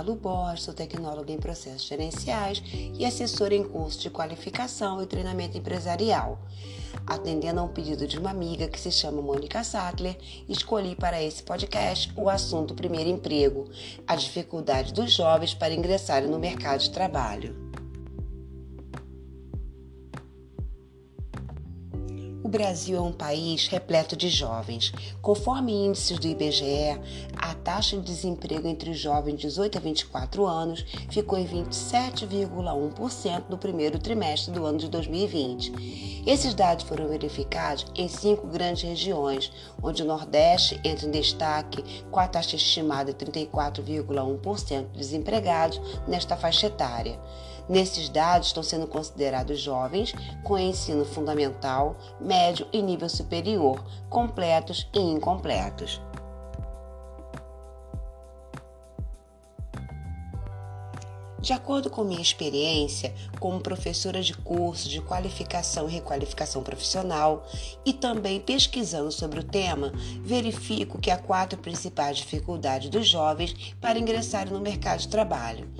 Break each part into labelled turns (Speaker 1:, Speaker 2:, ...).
Speaker 1: Malu Borges, sou tecnóloga em processos gerenciais e assessora em curso de qualificação e treinamento empresarial. Atendendo a um pedido de uma amiga que se chama Mônica Sattler, escolhi para esse podcast o assunto primeiro emprego, a dificuldade dos jovens para ingressarem no mercado de trabalho. Brasil é um país repleto de jovens. Conforme índices do IBGE, a taxa de desemprego entre os jovens de 18 a 24 anos ficou em 27,1% no primeiro trimestre do ano de 2020. Esses dados foram verificados em cinco grandes regiões, onde o Nordeste entra em destaque com a taxa estimada de 34,1% de desempregados nesta faixa etária. Nesses dados estão sendo considerados jovens com ensino fundamental, médio e nível superior, completos e incompletos. De acordo com minha experiência como professora de curso de qualificação e requalificação profissional e também pesquisando sobre o tema, verifico que há quatro principais dificuldades dos jovens para ingressarem no mercado de trabalho.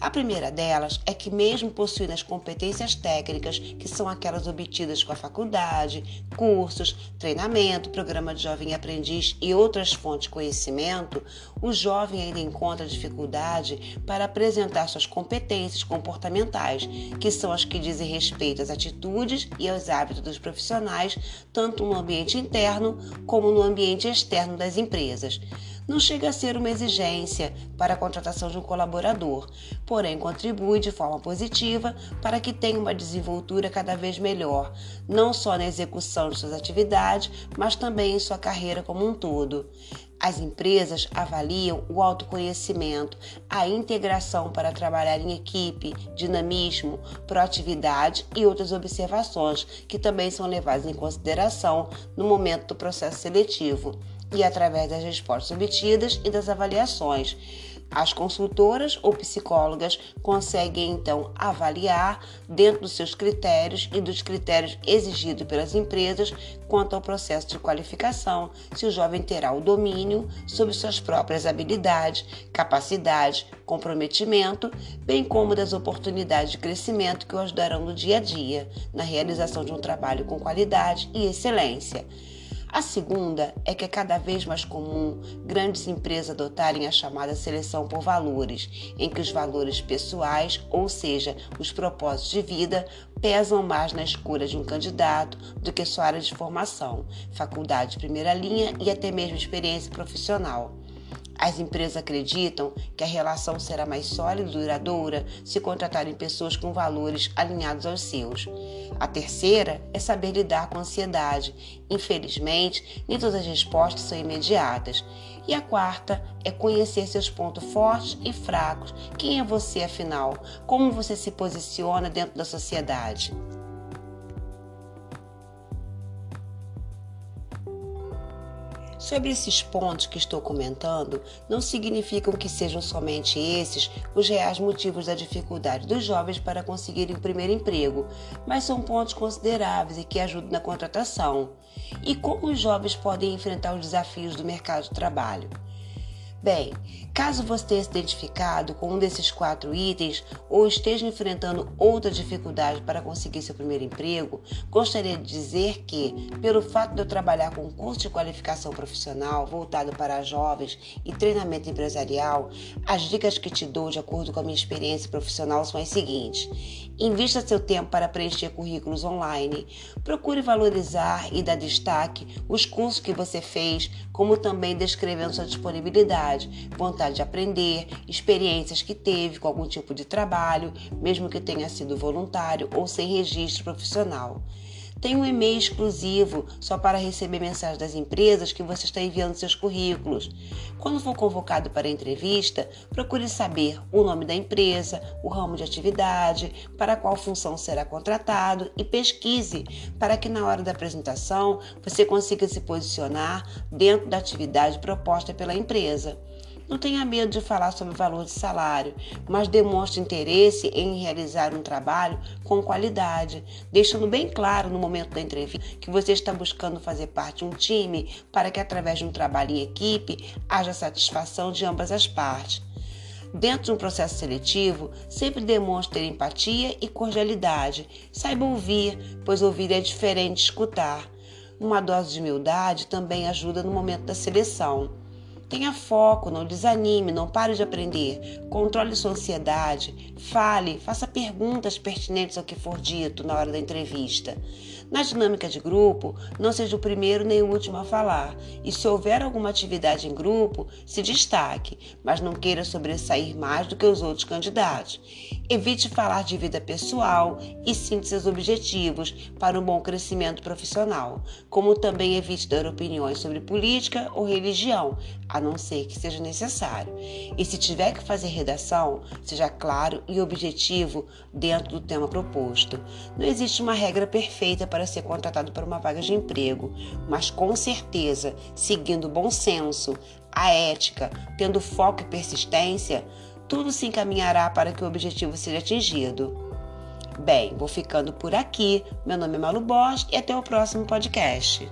Speaker 1: A primeira delas é que, mesmo possuindo as competências técnicas, que são aquelas obtidas com a faculdade, cursos, treinamento, programa de jovem aprendiz e outras fontes de conhecimento, o jovem ainda encontra dificuldade para apresentar suas competências comportamentais, que são as que dizem respeito às atitudes e aos hábitos dos profissionais, tanto no ambiente interno como no ambiente externo das empresas não chega a ser uma exigência para a contratação de um colaborador, porém contribui de forma positiva para que tenha uma desenvoltura cada vez melhor, não só na execução de suas atividades, mas também em sua carreira como um todo. As empresas avaliam o autoconhecimento, a integração para trabalhar em equipe, dinamismo, proatividade e outras observações que também são levadas em consideração no momento do processo seletivo e através das respostas obtidas e das avaliações. As consultoras ou psicólogas conseguem então avaliar, dentro dos seus critérios e dos critérios exigidos pelas empresas, quanto ao processo de qualificação, se o jovem terá o domínio sobre suas próprias habilidades, capacidades, comprometimento, bem como das oportunidades de crescimento que o ajudarão no dia a dia, na realização de um trabalho com qualidade e excelência. A segunda é que é cada vez mais comum grandes empresas adotarem a chamada seleção por valores, em que os valores pessoais, ou seja, os propósitos de vida, pesam mais na escolha de um candidato do que sua área de formação, faculdade de primeira linha e até mesmo experiência profissional. As empresas acreditam que a relação será mais sólida e duradoura se contratarem pessoas com valores alinhados aos seus. A terceira é saber lidar com a ansiedade. Infelizmente, nem todas as respostas são imediatas. E a quarta é conhecer seus pontos fortes e fracos. Quem é você, afinal? Como você se posiciona dentro da sociedade? Sobre esses pontos que estou comentando, não significam que sejam somente esses os reais motivos da dificuldade dos jovens para conseguirem o primeiro emprego, mas são pontos consideráveis e que ajudam na contratação. E como os jovens podem enfrentar os desafios do mercado de trabalho? Bem, caso você tenha se identificado com um desses quatro itens ou esteja enfrentando outra dificuldade para conseguir seu primeiro emprego, gostaria de dizer que, pelo fato de eu trabalhar com um curso de qualificação profissional voltado para jovens e treinamento empresarial, as dicas que te dou de acordo com a minha experiência profissional são as seguintes. Invista seu tempo para preencher currículos online. Procure valorizar e dar destaque os cursos que você fez, como também descrevendo sua disponibilidade vontade de aprender, experiências que teve com algum tipo de trabalho, mesmo que tenha sido voluntário ou sem registro profissional. Tem um e-mail exclusivo só para receber mensagens das empresas que você está enviando seus currículos. Quando for convocado para entrevista, procure saber o nome da empresa, o ramo de atividade, para qual função será contratado e pesquise para que na hora da apresentação você consiga se posicionar dentro da atividade proposta pela empresa. Não tenha medo de falar sobre o valor de salário, mas demonstre interesse em realizar um trabalho com qualidade, deixando bem claro no momento da entrevista que você está buscando fazer parte de um time para que, através de um trabalho em equipe, haja satisfação de ambas as partes. Dentro de um processo seletivo, sempre demonstre empatia e cordialidade. Saiba ouvir, pois ouvir é diferente de escutar. Uma dose de humildade também ajuda no momento da seleção. Tenha foco, não desanime, não pare de aprender. Controle sua ansiedade, fale, faça perguntas pertinentes ao que for dito na hora da entrevista. Na dinâmica de grupo, não seja o primeiro nem o último a falar. E se houver alguma atividade em grupo, se destaque, mas não queira sobressair mais do que os outros candidatos. Evite falar de vida pessoal e sinta seus objetivos para um bom crescimento profissional, como também evite dar opiniões sobre política ou religião, a não ser que seja necessário. E se tiver que fazer redação, seja claro e objetivo dentro do tema proposto. Não existe uma regra perfeita para ser contratado para uma vaga de emprego, mas com certeza, seguindo o bom senso, a ética, tendo foco e persistência, tudo se encaminhará para que o objetivo seja atingido. Bem, vou ficando por aqui. Meu nome é Malu Bosch e até o próximo podcast.